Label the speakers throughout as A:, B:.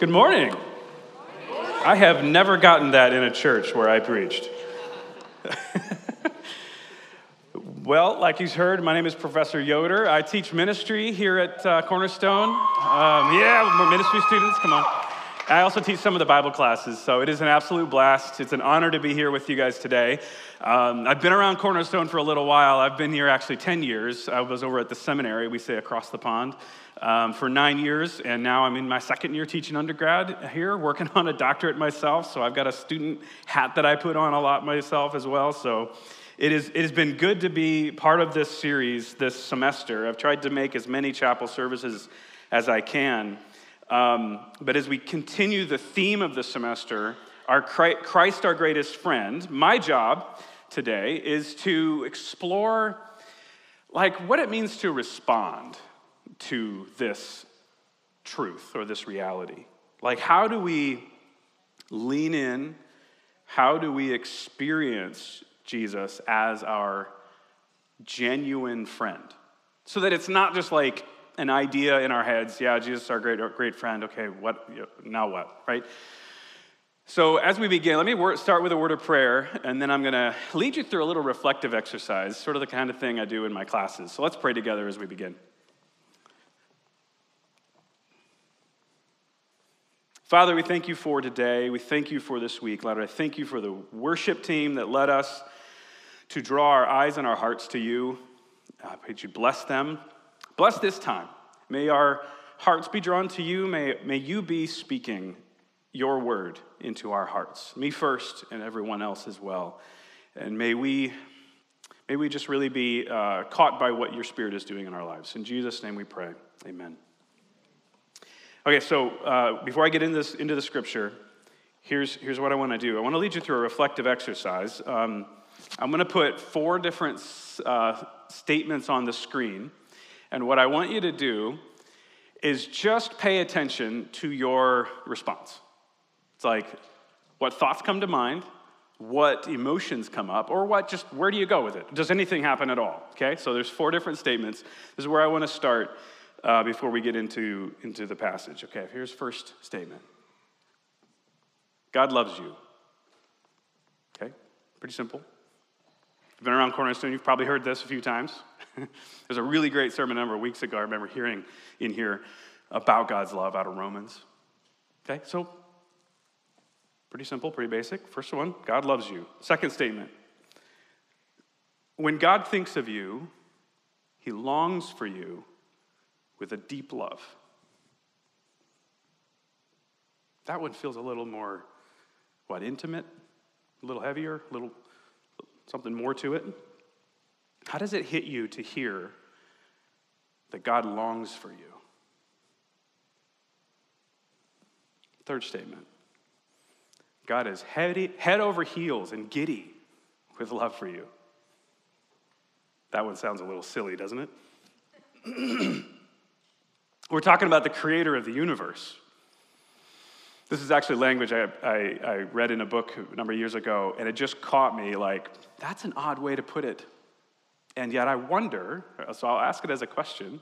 A: Good morning. I have never gotten that in a church where I preached. well, like you've heard, my name is Professor Yoder. I teach ministry here at uh, Cornerstone. Um, yeah, more ministry students, come on. I also teach some of the Bible classes, so it is an absolute blast. It's an honor to be here with you guys today. Um, I've been around Cornerstone for a little while. I've been here actually 10 years. I was over at the seminary, we say across the pond um, for nine years, and now I'm in my second year teaching undergrad here, working on a doctorate myself. So I've got a student hat that I put on a lot myself as well. So it, is, it has been good to be part of this series this semester. I've tried to make as many chapel services as I can. Um, but as we continue the theme of the semester, our Christ, our greatest friend, my job today is to explore like what it means to respond to this truth or this reality? Like, how do we lean in? How do we experience Jesus as our genuine friend? So that it's not just like an idea in our heads, yeah, Jesus our great, great friend, okay, what, now what, right? So, as we begin, let me start with a word of prayer, and then I'm going to lead you through a little reflective exercise, sort of the kind of thing I do in my classes. So, let's pray together as we begin. Father, we thank you for today. We thank you for this week. Lord, I thank you for the worship team that led us to draw our eyes and our hearts to you. I pray that you bless them. Bless this time. May our hearts be drawn to you. May, may you be speaking your word into our hearts. Me first, and everyone else as well. And may we, may we just really be uh, caught by what your spirit is doing in our lives. In Jesus' name we pray. Amen. Okay, so uh, before I get into, this, into the scripture, here's, here's what I want to do. I want to lead you through a reflective exercise. Um, I'm going to put four different uh, statements on the screen. And what I want you to do is just pay attention to your response. It's like what thoughts come to mind, what emotions come up, or what just where do you go with it? Does anything happen at all? Okay, so there's four different statements. This is where I want to start uh, before we get into, into the passage. Okay, here's first statement God loves you. Okay, pretty simple. You've been around Cornerstone, you've probably heard this a few times. There's a really great sermon a number of weeks ago I remember hearing in here about God's love out of Romans. Okay, so pretty simple, pretty basic. First one God loves you. Second statement when God thinks of you, he longs for you with a deep love. That one feels a little more, what, intimate? A little heavier? A little something more to it? How does it hit you to hear that God longs for you? Third statement God is head, head over heels and giddy with love for you. That one sounds a little silly, doesn't it? We're talking about the creator of the universe. This is actually language I, I, I, read in a book a number of years ago, and it just caught me like, that's an odd way to put it. And yet I wonder, so I'll ask it as a question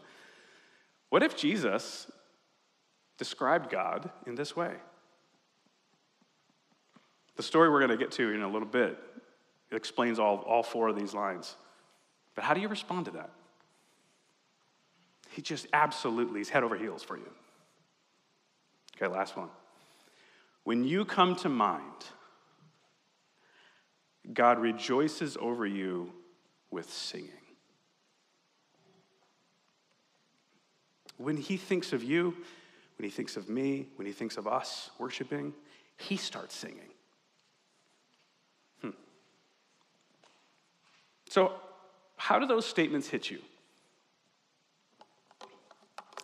A: what if Jesus described God in this way? The story we're going to get to in a little bit explains all, all four of these lines. But how do you respond to that? He just absolutely is head over heels for you. Okay, last one. When you come to mind, God rejoices over you with singing. When he thinks of you, when he thinks of me, when he thinks of us worshiping, he starts singing. Hmm. So, how do those statements hit you?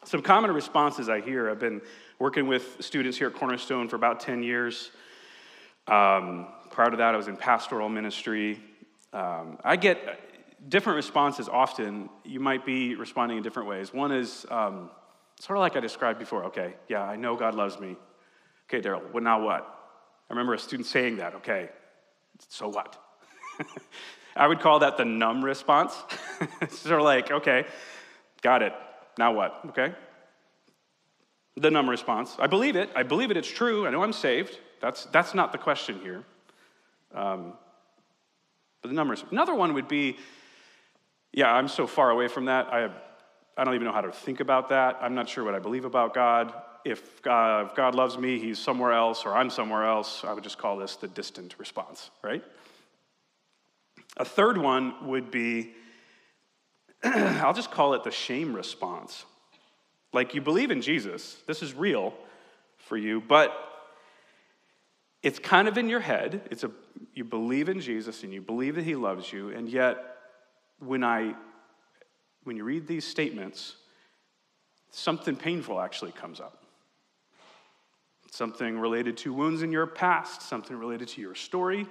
A: Some common responses I hear I've been working with students here at Cornerstone for about 10 years. Um, prior to that, I was in pastoral ministry. Um, I get different responses often. You might be responding in different ways. One is um, sort of like I described before okay, yeah, I know God loves me. Okay, Darrell, well, now what? I remember a student saying that, okay, so what? I would call that the numb response. sort of like, okay, got it. Now what? Okay? The numb response. I believe it. I believe it. It's true. I know I'm saved. That's, that's not the question here. Um, but the numbers. Another one would be, yeah, I'm so far away from that. I, have, I don't even know how to think about that. I'm not sure what I believe about God. If God, if God loves me, he's somewhere else, or I'm somewhere else. I would just call this the distant response, right? A third one would be, I'll just call it the shame response. Like you believe in Jesus, this is real for you, but it's kind of in your head. It's a you believe in Jesus and you believe that he loves you, and yet when I when you read these statements, something painful actually comes up. Something related to wounds in your past, something related to your story.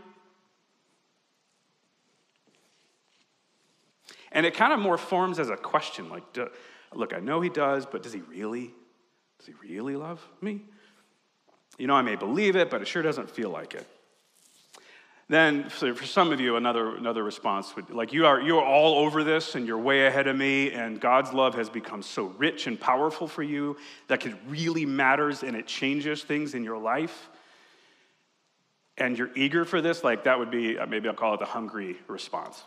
A: And it kind of more forms as a question like, Look, I know he does, but does he really? Does he really love me? You know, I may believe it, but it sure doesn't feel like it. Then, for some of you, another, another response would like you are you are all over this and you're way ahead of me, and God's love has become so rich and powerful for you that it really matters and it changes things in your life. And you're eager for this, like that would be uh, maybe I'll call it the hungry response.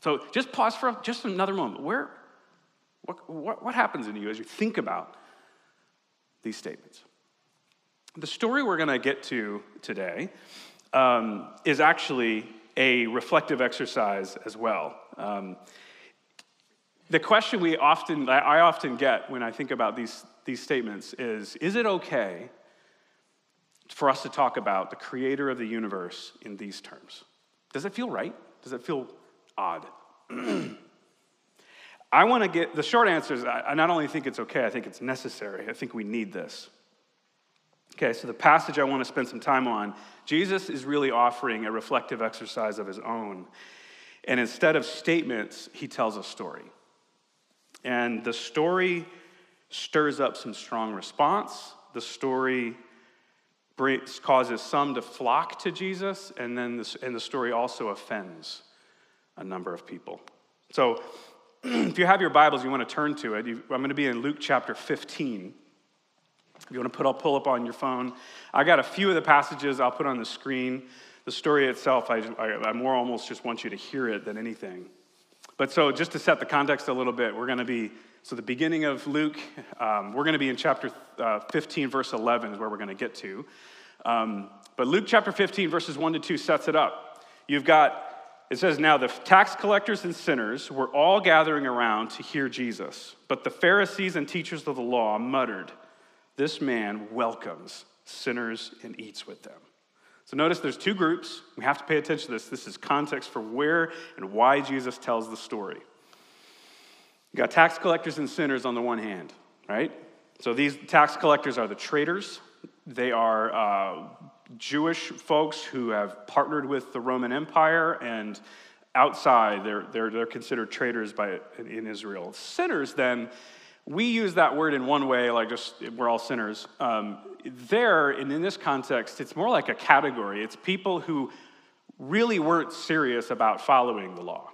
A: So just pause for just another moment. Where what, what, what happens in you as you think about these statements? The story we're going to get to today um, is actually a reflective exercise as well. Um, the question we often, I often get when I think about these, these statements is Is it okay for us to talk about the creator of the universe in these terms? Does it feel right? Does it feel odd? I want to get the short answer is I not only think it's okay, I think it's necessary. I think we need this. Okay, so the passage I want to spend some time on, Jesus is really offering a reflective exercise of his own. And instead of statements, he tells a story. And the story stirs up some strong response. The story causes some to flock to Jesus, and then this, and the story also offends a number of people. So if you have your Bibles, you want to turn to it. I'm going to be in Luke chapter 15. If you want to put, I'll pull up on your phone. I got a few of the passages I'll put on the screen. The story itself, I, I, I more almost just want you to hear it than anything. But so, just to set the context a little bit, we're going to be, so the beginning of Luke, um, we're going to be in chapter uh, 15, verse 11 is where we're going to get to. Um, but Luke chapter 15, verses 1 to 2 sets it up. You've got it says, Now the tax collectors and sinners were all gathering around to hear Jesus. But the Pharisees and teachers of the law muttered, This man welcomes sinners and eats with them. So notice there's two groups. We have to pay attention to this. This is context for where and why Jesus tells the story. You got tax collectors and sinners on the one hand, right? So these tax collectors are the traitors. They are uh, Jewish folks who have partnered with the Roman Empire and outside they're, they're, they're considered traitors by, in Israel. Sinners, then, we use that word in one way, like just we're all sinners. Um, there, and in this context, it's more like a category. It's people who really weren't serious about following the law.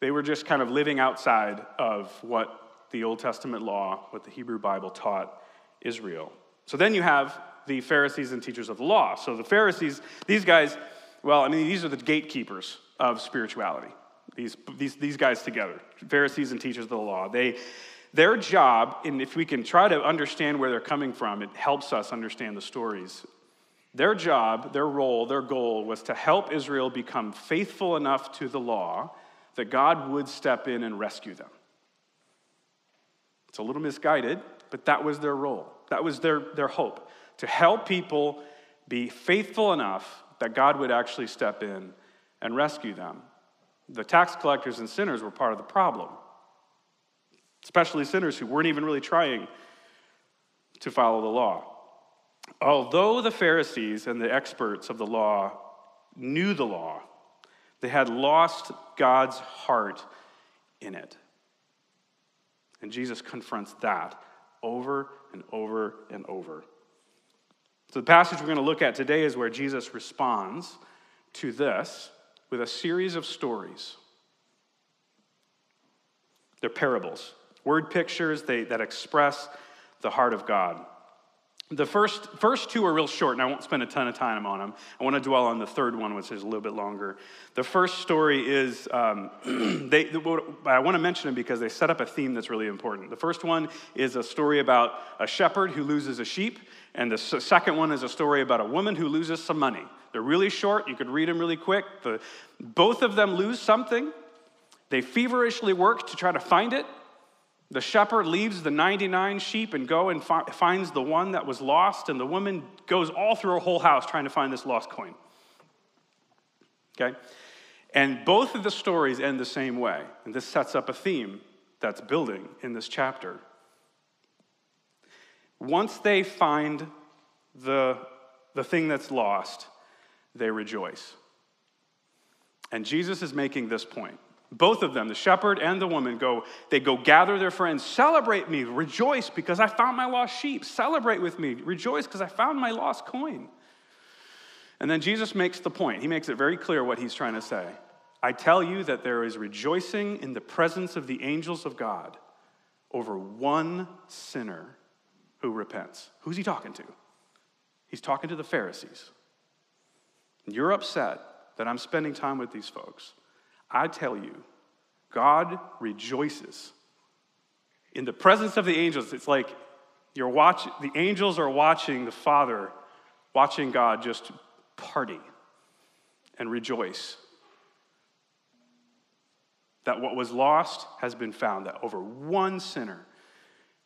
A: They were just kind of living outside of what the Old Testament law, what the Hebrew Bible taught Israel. So then you have the Pharisees and teachers of the law. So the Pharisees, these guys, well, I mean, these are the gatekeepers of spirituality. These, these, these guys together, Pharisees and teachers of the law. They, their job, and if we can try to understand where they're coming from, it helps us understand the stories. Their job, their role, their goal was to help Israel become faithful enough to the law that God would step in and rescue them. It's a little misguided, but that was their role. That was their, their hope to help people be faithful enough that God would actually step in and rescue them. The tax collectors and sinners were part of the problem, especially sinners who weren't even really trying to follow the law. Although the Pharisees and the experts of the law knew the law, they had lost God's heart in it. And Jesus confronts that over and over and over. So, the passage we're going to look at today is where Jesus responds to this with a series of stories. They're parables, word pictures they, that express the heart of God. The first, first two are real short, and I won't spend a ton of time on them. I want to dwell on the third one, which is a little bit longer. The first story is, um, they, I want to mention them because they set up a theme that's really important. The first one is a story about a shepherd who loses a sheep, and the second one is a story about a woman who loses some money. They're really short, you could read them really quick. The, both of them lose something. They feverishly work to try to find it, the shepherd leaves the 99 sheep and go and fi- finds the one that was lost, and the woman goes all through her whole house trying to find this lost coin. Okay? And both of the stories end the same way. And this sets up a theme that's building in this chapter. Once they find the, the thing that's lost, they rejoice. And Jesus is making this point. Both of them, the shepherd and the woman, go, they go gather their friends, celebrate me, rejoice because I found my lost sheep, celebrate with me, rejoice because I found my lost coin. And then Jesus makes the point. He makes it very clear what he's trying to say. I tell you that there is rejoicing in the presence of the angels of God over one sinner who repents. Who's he talking to? He's talking to the Pharisees. You're upset that I'm spending time with these folks. I tell you, God rejoices. In the presence of the angels, it's like you're watching, the angels are watching the Father, watching God just party and rejoice. That what was lost has been found, that over one sinner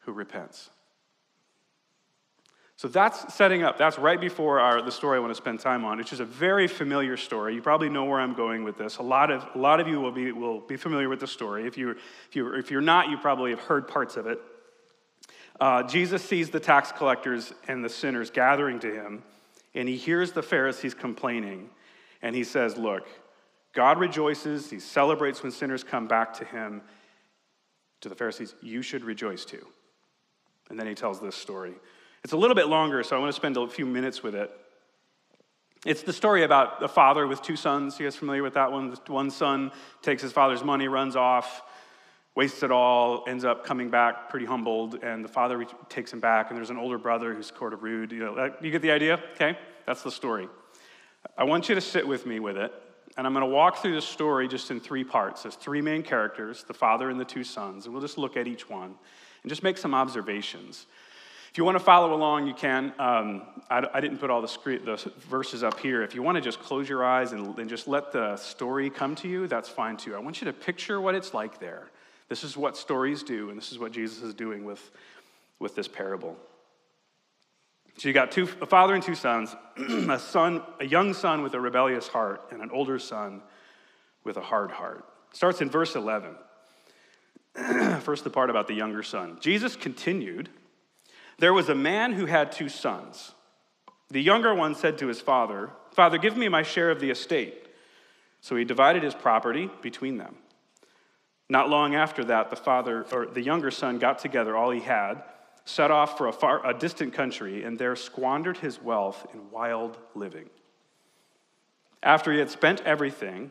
A: who repents. So that's setting up. That's right before our, the story I want to spend time on, which is a very familiar story. You probably know where I'm going with this. A lot of, a lot of you will be, will be familiar with the story. If, you, if, you, if you're not, you probably have heard parts of it. Uh, Jesus sees the tax collectors and the sinners gathering to him, and he hears the Pharisees complaining. And he says, Look, God rejoices, he celebrates when sinners come back to him. To the Pharisees, you should rejoice too. And then he tells this story. It's a little bit longer, so I want to spend a few minutes with it. It's the story about a father with two sons. You guys familiar with that one? One son takes his father's money, runs off, wastes it all, ends up coming back pretty humbled, and the father takes him back, and there's an older brother who's sort of rude. You, know, you get the idea? Okay? That's the story. I want you to sit with me with it, and I'm going to walk through the story just in three parts. There's three main characters the father and the two sons, and we'll just look at each one and just make some observations. If you want to follow along, you can. Um, I, I, didn't put all the, the, verses up here. If you want to just close your eyes and, and just let the story come to you, that's fine too. I want you to picture what it's like there. This is what stories do, and this is what Jesus is doing with, with this parable. So you got two, a father and two sons, a son, a young son with a rebellious heart, and an older son with a hard heart. It starts in verse 11. First, the part about the younger son. Jesus continued there was a man who had two sons. The younger one said to his father, Father, give me my share of the estate. So he divided his property between them. Not long after that, the father or the younger son got together all he had, set off for a far a distant country, and there squandered his wealth in wild living. After he had spent everything,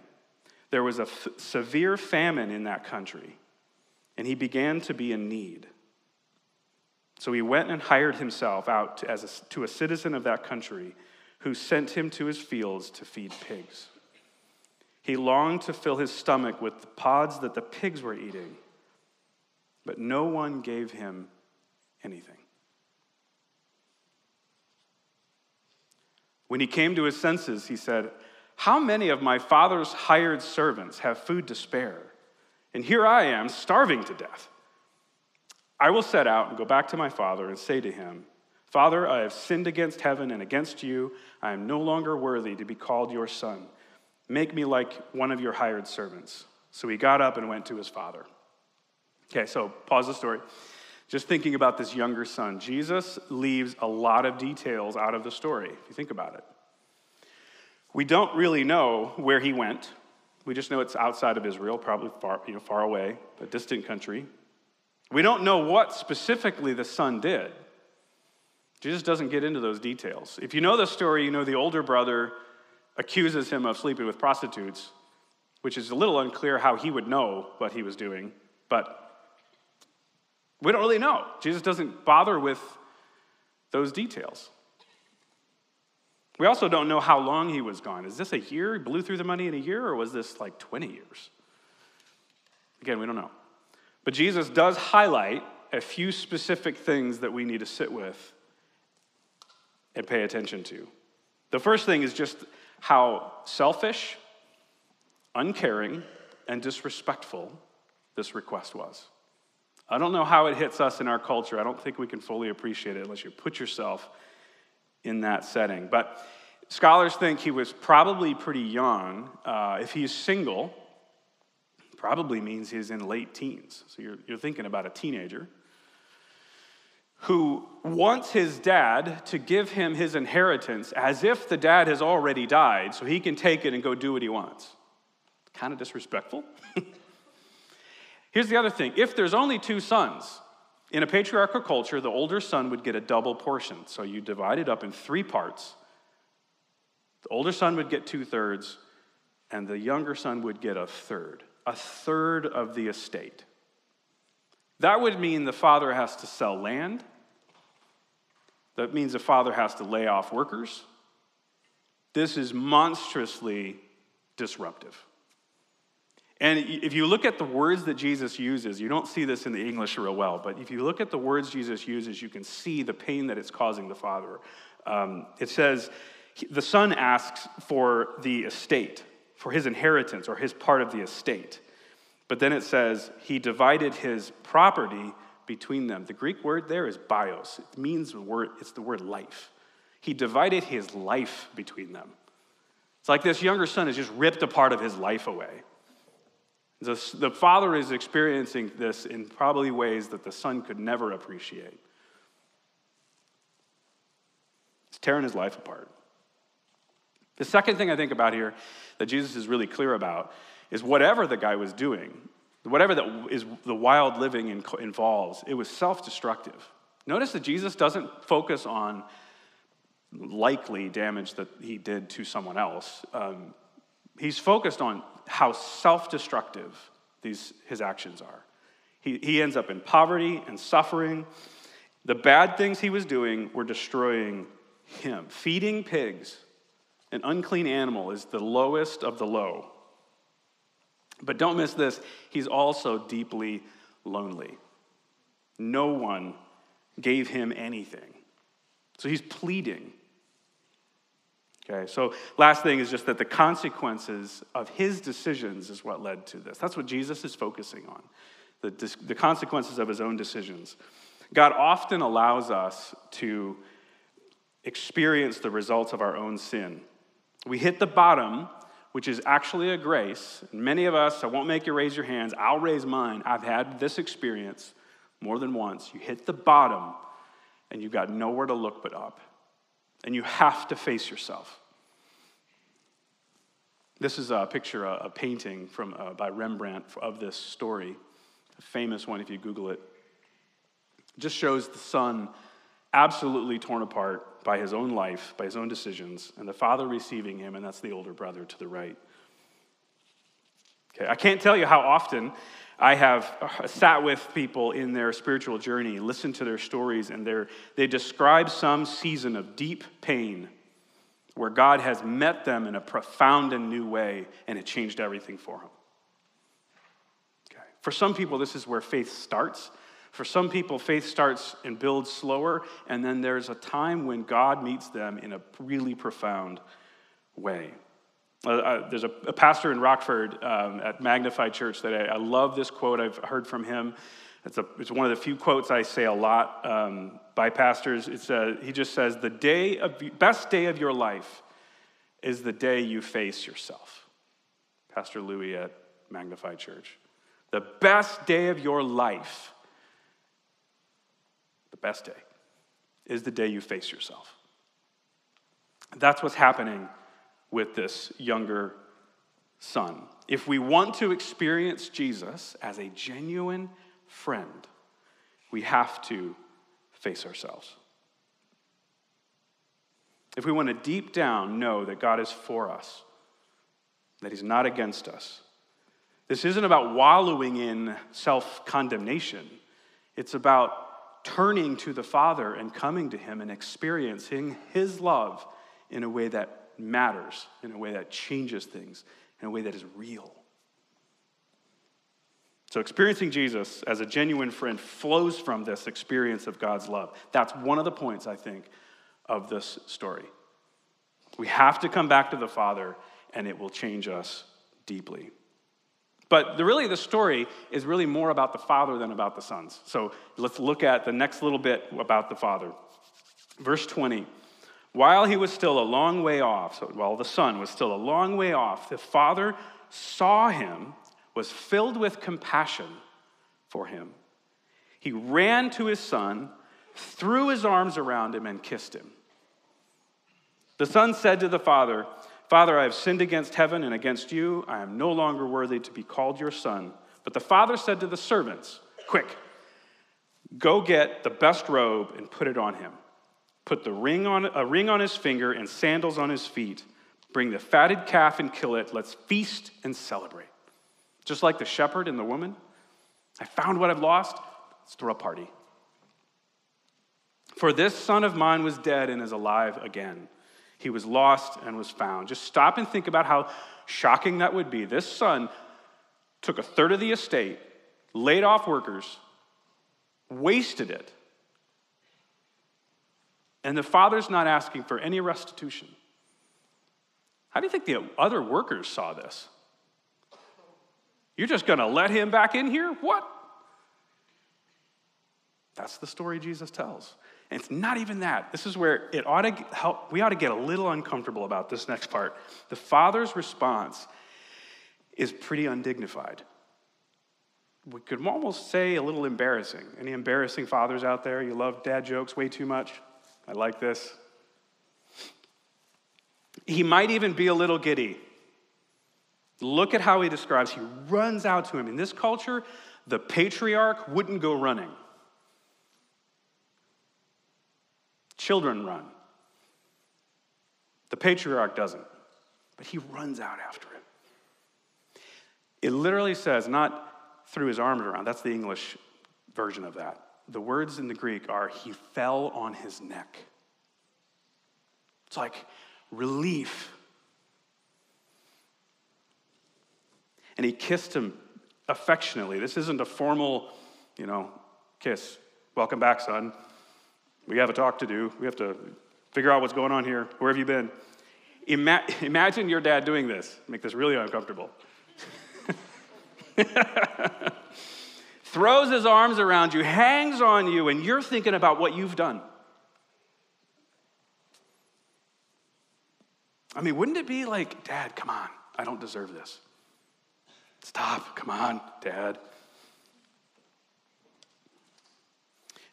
A: there was a f- severe famine in that country, and he began to be in need. So he went and hired himself out as a, to a citizen of that country who sent him to his fields to feed pigs. He longed to fill his stomach with the pods that the pigs were eating, but no one gave him anything. When he came to his senses, he said, How many of my father's hired servants have food to spare? And here I am, starving to death. I will set out and go back to my father and say to him, Father, I have sinned against heaven and against you. I am no longer worthy to be called your son. Make me like one of your hired servants. So he got up and went to his father. Okay, so pause the story. Just thinking about this younger son, Jesus leaves a lot of details out of the story, if you think about it. We don't really know where he went. We just know it's outside of Israel, probably far, you know, far away, a distant country. We don't know what specifically the son did. Jesus doesn't get into those details. If you know the story, you know the older brother accuses him of sleeping with prostitutes, which is a little unclear how he would know what he was doing, but We don't really know. Jesus doesn't bother with those details. We also don't know how long he was gone. Is this a year? He blew through the money in a year, or was this like 20 years? Again, we don't know. But Jesus does highlight a few specific things that we need to sit with and pay attention to. The first thing is just how selfish, uncaring, and disrespectful this request was. I don't know how it hits us in our culture. I don't think we can fully appreciate it unless you put yourself in that setting. But scholars think he was probably pretty young. Uh, if he's single, probably means he's in late teens. So you're, you're thinking about a teenager who wants his dad to give him his inheritance as if the dad has already died so he can take it and go do what he wants. Kind of disrespectful. Here's the other thing if there's only two sons, in a patriarchal culture, the older son would get a double portion. So you divide it up in three parts. The older son would get two thirds, and the younger son would get a third, a third of the estate. That would mean the father has to sell land. That means the father has to lay off workers. This is monstrously disruptive. And if you look at the words that Jesus uses, you don't see this in the English real well, but if you look at the words Jesus uses, you can see the pain that it's causing the father. Um, it says, the son asks for the estate, for his inheritance or his part of the estate. But then it says, he divided his property between them. The Greek word there is bios. It means word, it's the word life. He divided his life between them. It's like this younger son has just ripped a part of his life away. The, the father is experiencing this in probably ways that the son could never appreciate. It's tearing his life apart. The second thing I think about here that Jesus is really clear about is whatever the guy was doing, whatever that is the wild living involves, it was self-destructive. Notice that Jesus doesn't focus on likely damage that he did to someone else. Um, he's focused on how self destructive these, his actions are. He, he ends up in poverty and suffering. The bad things he was doing were destroying him. Feeding pigs, an unclean animal, is the lowest of the low. But don't miss this, he's also deeply lonely. No one gave him anything. So he's pleading Okay, so last thing is just that the consequences of his decisions is what led to this. That's what Jesus is focusing on the, the consequences of his own decisions. God often allows us to experience the results of our own sin. We hit the bottom, which is actually a grace. Many of us, I won't make you raise your hands, I'll raise mine. I've had this experience more than once. You hit the bottom, and you've got nowhere to look but up. And you have to face yourself. This is a picture, a, painting from, uh, by Rembrandt of this story, a famous one if you Google it. It just shows the son absolutely torn apart by his own life, by his own decisions, and the father receiving him, and that's the older brother to the right. Okay, I can't tell you how often I have uh, sat with people in their spiritual journey, listened to their stories, and they describe some season of deep pain where God has met them in a profound and new way and it changed everything for them. Okay. For some people, this is where faith starts. For some people, faith starts and builds slower, and then there's a time when God meets them in a really profound way. Uh, uh, there's a, a, pastor in Rockford um, at Magnified Church that I, I, love this quote. I've heard from him. It's, a, it's one of the few quotes I say a lot um, by pastors. It's a, he just says, The day of, best day of your life is the day you face yourself. Pastor Louis at Magnified Church. The best day of your life, best day, is the day you face yourself. That's what's happening with this younger son. If we want to experience Jesus as a genuine friend, we have to face ourselves. If we want to deep down know that God is for us, that He's not against us, this isn't about wallowing in self condemnation. It's about turning to the Father and coming to Him and experiencing His love in a way that matters, in a way that changes things, in a way that is real. So, experiencing Jesus as a genuine friend flows from this experience of God's love. That's one of the points, I think, of this story. We have to come back to the Father, and it will change us deeply. But the, really, the story is really more about the Father than about the sons. So let's look at the next little bit about the Father. Verse 20. While he was still a long way off, so while the Son was still a long way off, the Father saw him, was filled with compassion for him. He ran to his Son, threw his arms around him, and kissed him. The Son said to the Father, Father, I have sinned against heaven and against you. I am no longer worthy to be called your son. But the father said to the servants, Quick, go get the best robe and put it on him. Put the ring on, a ring on his finger and sandals on his feet. Bring the fatted calf and kill it. Let's feast and celebrate. Just like the shepherd and the woman, I found what I've lost. Let's throw a party. For this son of mine was dead and is alive again. He was lost and was found. Just stop and think about how shocking that would be. This son took a third of the estate, laid off workers, wasted it. And the father's not asking for any restitution. How do you think the other workers saw this? You're just going to let him back in here? What? That's the story Jesus tells. And it's not even that. This is where it ought to help, we ought to get a little uncomfortable about this next part. The father's response is pretty undignified. We could almost say a little embarrassing. Any embarrassing fathers out there? You love dad jokes way too much? I like this. He might even be a little giddy. Look at how he describes. He runs out to him. In this culture, the patriarch wouldn't go running. Children run. The patriarch doesn't, but he runs out after him. It literally says, not threw his arms around, that's the English version of that. The words in the Greek are, he fell on his neck. It's like relief. And he kissed him affectionately. This isn't a formal, you know, kiss. Welcome back, son. We have a talk to do. We have to figure out what's going on here. Where have you been? Ima- imagine your dad doing this. Make this really uncomfortable. Throws his arms around you, hangs on you, and you're thinking about what you've done. I mean, wouldn't it be like, Dad, come on, I don't deserve this. Stop, come on, Dad.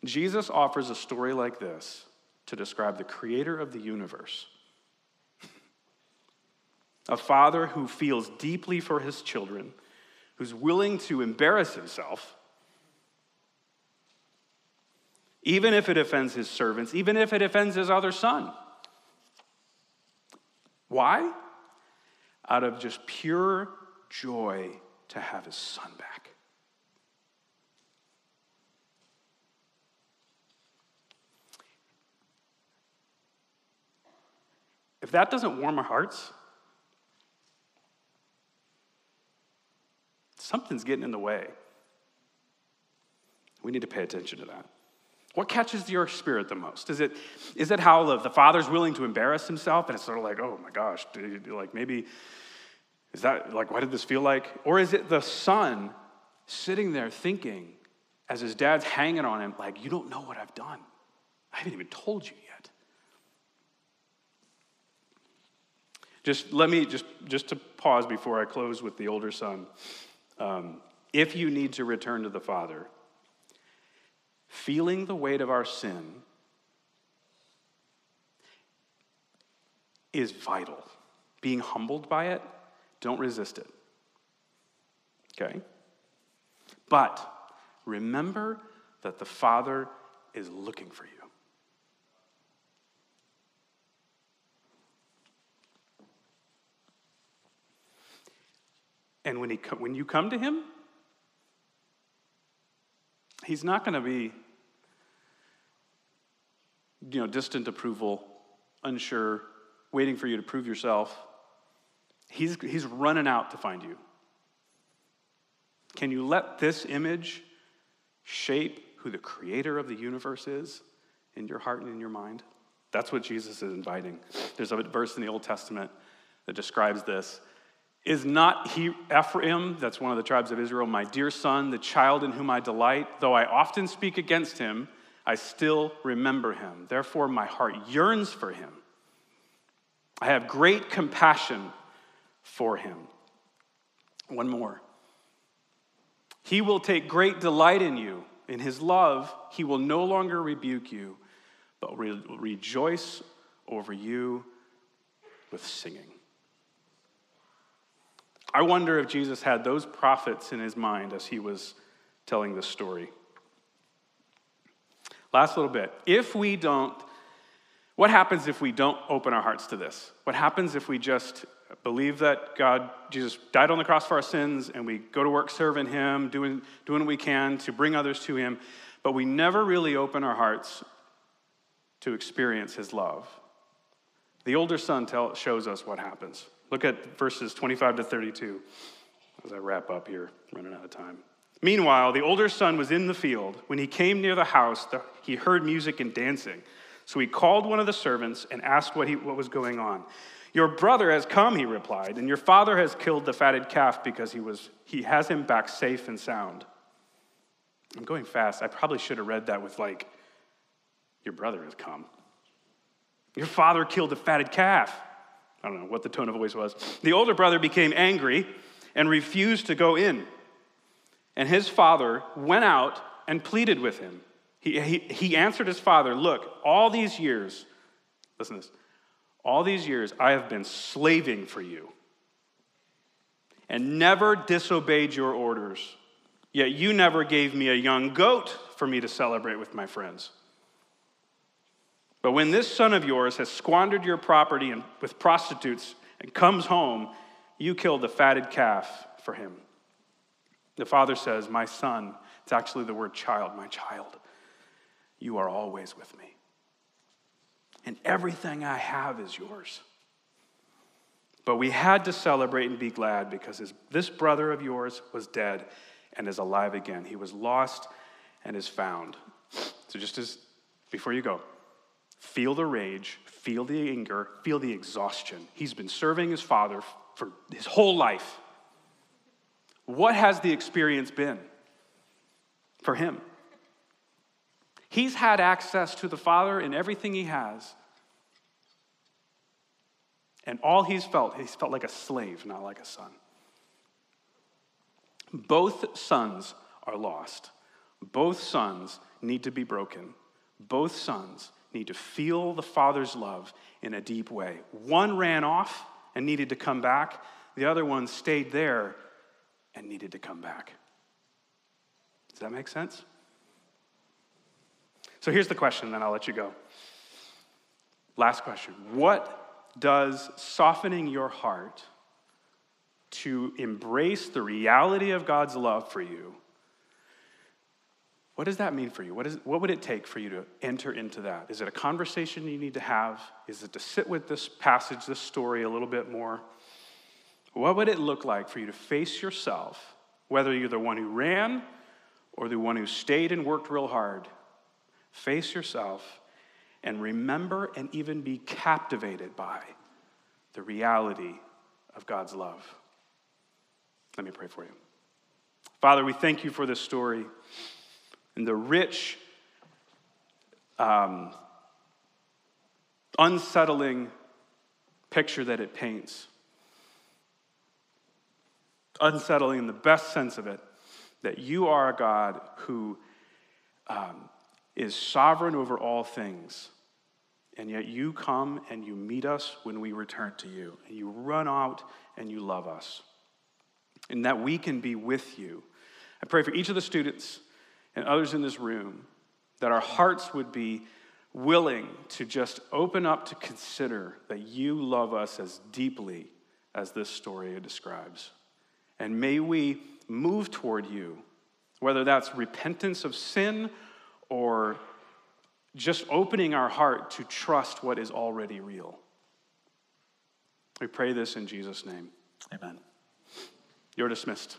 A: Jesus offers a story like this to describe the creator of the universe. a father who feels deeply for his children, who's willing to embarrass himself, even if it offends his servants, even if it offends his other son. Why? Out of just pure joy to have his son back. If that doesn't warm our hearts, something's getting in the way. We need to pay attention to that. What catches your spirit the most? Is it, is it how the, the father's willing to embarrass himself and it's sort of like, oh my gosh, like maybe, is that like, what did this feel like? Or is it the son sitting there thinking as his dad's hanging on him, like, you don't know what I've done? I haven't even told you yet. Just let me, just, just to pause before I close with the older son. Um, if you need to return to the Father, feeling the weight of our sin is vital. Being humbled by it, don't resist it. Okay? But remember that the Father is looking for you. And when, he, when you come to him, He's not going to be, you know, distant approval, unsure, waiting for you to prove yourself. He's, he's running out to find you. Can you let this image shape who the creator of the universe is in your heart and in your mind? That's what Jesus is inviting. There's a verse in the Old Testament that describes this. Is not he Ephraim, that's one of the tribes of Israel, my dear son, the child in whom I delight? Though I often speak against him, I still remember him. Therefore, my heart yearns for him. I have great compassion for him. One more. He will take great delight in you. In his love, he will no longer rebuke you, but re- rejoice over you with singing. I wonder if Jesus had those prophets in his mind as he was telling this story. Last little bit. If we don't, what happens if we don't open our hearts to this? What happens if we just believe that God, Jesus died on the cross for our sins, and we go to work serving Him, doing, doing what we can to bring others to Him, but we never really open our hearts to experience His love? The older son tell, shows us what happens. Look at verses 25 to 32 as I wrap up here, running out of time. Meanwhile, the older son was in the field. When he came near the house, the, he heard music and dancing. So he called one of the servants and asked what, he, what was going on. Your brother has come, he replied, and your father has killed the fatted calf because he, was, he has him back safe and sound. I'm going fast. I probably should have read that with, like, your brother has come. Your father killed the fatted calf. I don't know what the tone of voice was. The older brother became angry and refused to go in. And his father went out and pleaded with him. He, he, he answered his father, Look, all these years, listen to this, all these years I have been slaving for you and never disobeyed your orders. Yet you never gave me a young goat for me to celebrate with my friends. But when this son of yours has squandered your property and, with prostitutes and comes home, you killed the fatted calf for him. The father says, My son, it's actually the word child, my child, you are always with me. And everything I have is yours. But we had to celebrate and be glad because his, this brother of yours was dead and is alive again. He was lost and is found. So, just as before you go, Feel the rage, feel the anger, feel the exhaustion. He's been serving his father for his whole life. What has the experience been for him? He's had access to the Father in everything he has. And all he's felt, he's felt like a slave, not like a son. Both sons are lost. Both sons need to be broken. Both sons need to feel the Father's love in a deep way. One ran off and needed to come back, the other one stayed there and needed to come back. Does that make sense? So here's the question, then I'll let you go. Last question What does softening your heart to embrace the reality of God's love for you what does that mean for you? What, is, what would it take for you to enter into that? Is it a conversation you need to have? Is it to sit with this passage, this story a little bit more? What would it look like for you to face yourself, whether you're the one who ran or the one who stayed and worked real hard? Face yourself and remember and even be captivated by the reality of God's love. Let me pray for you. Father, we thank you for this story and the rich, um, unsettling picture that it paints. Unsettling in the best sense of it, that you are a God who um, is sovereign over all things. And yet you come and you meet us when we return to you. And you run out and you love us. And that we can be with you. I pray for each of the students and others in this room that our hearts would be willing to just open up to consider that you love us as deeply as this story describes. And may we move toward you whether that's repentance of sin or just opening our heart to trust what is already real. We pray this in Jesus' name. Amen. You're dismissed.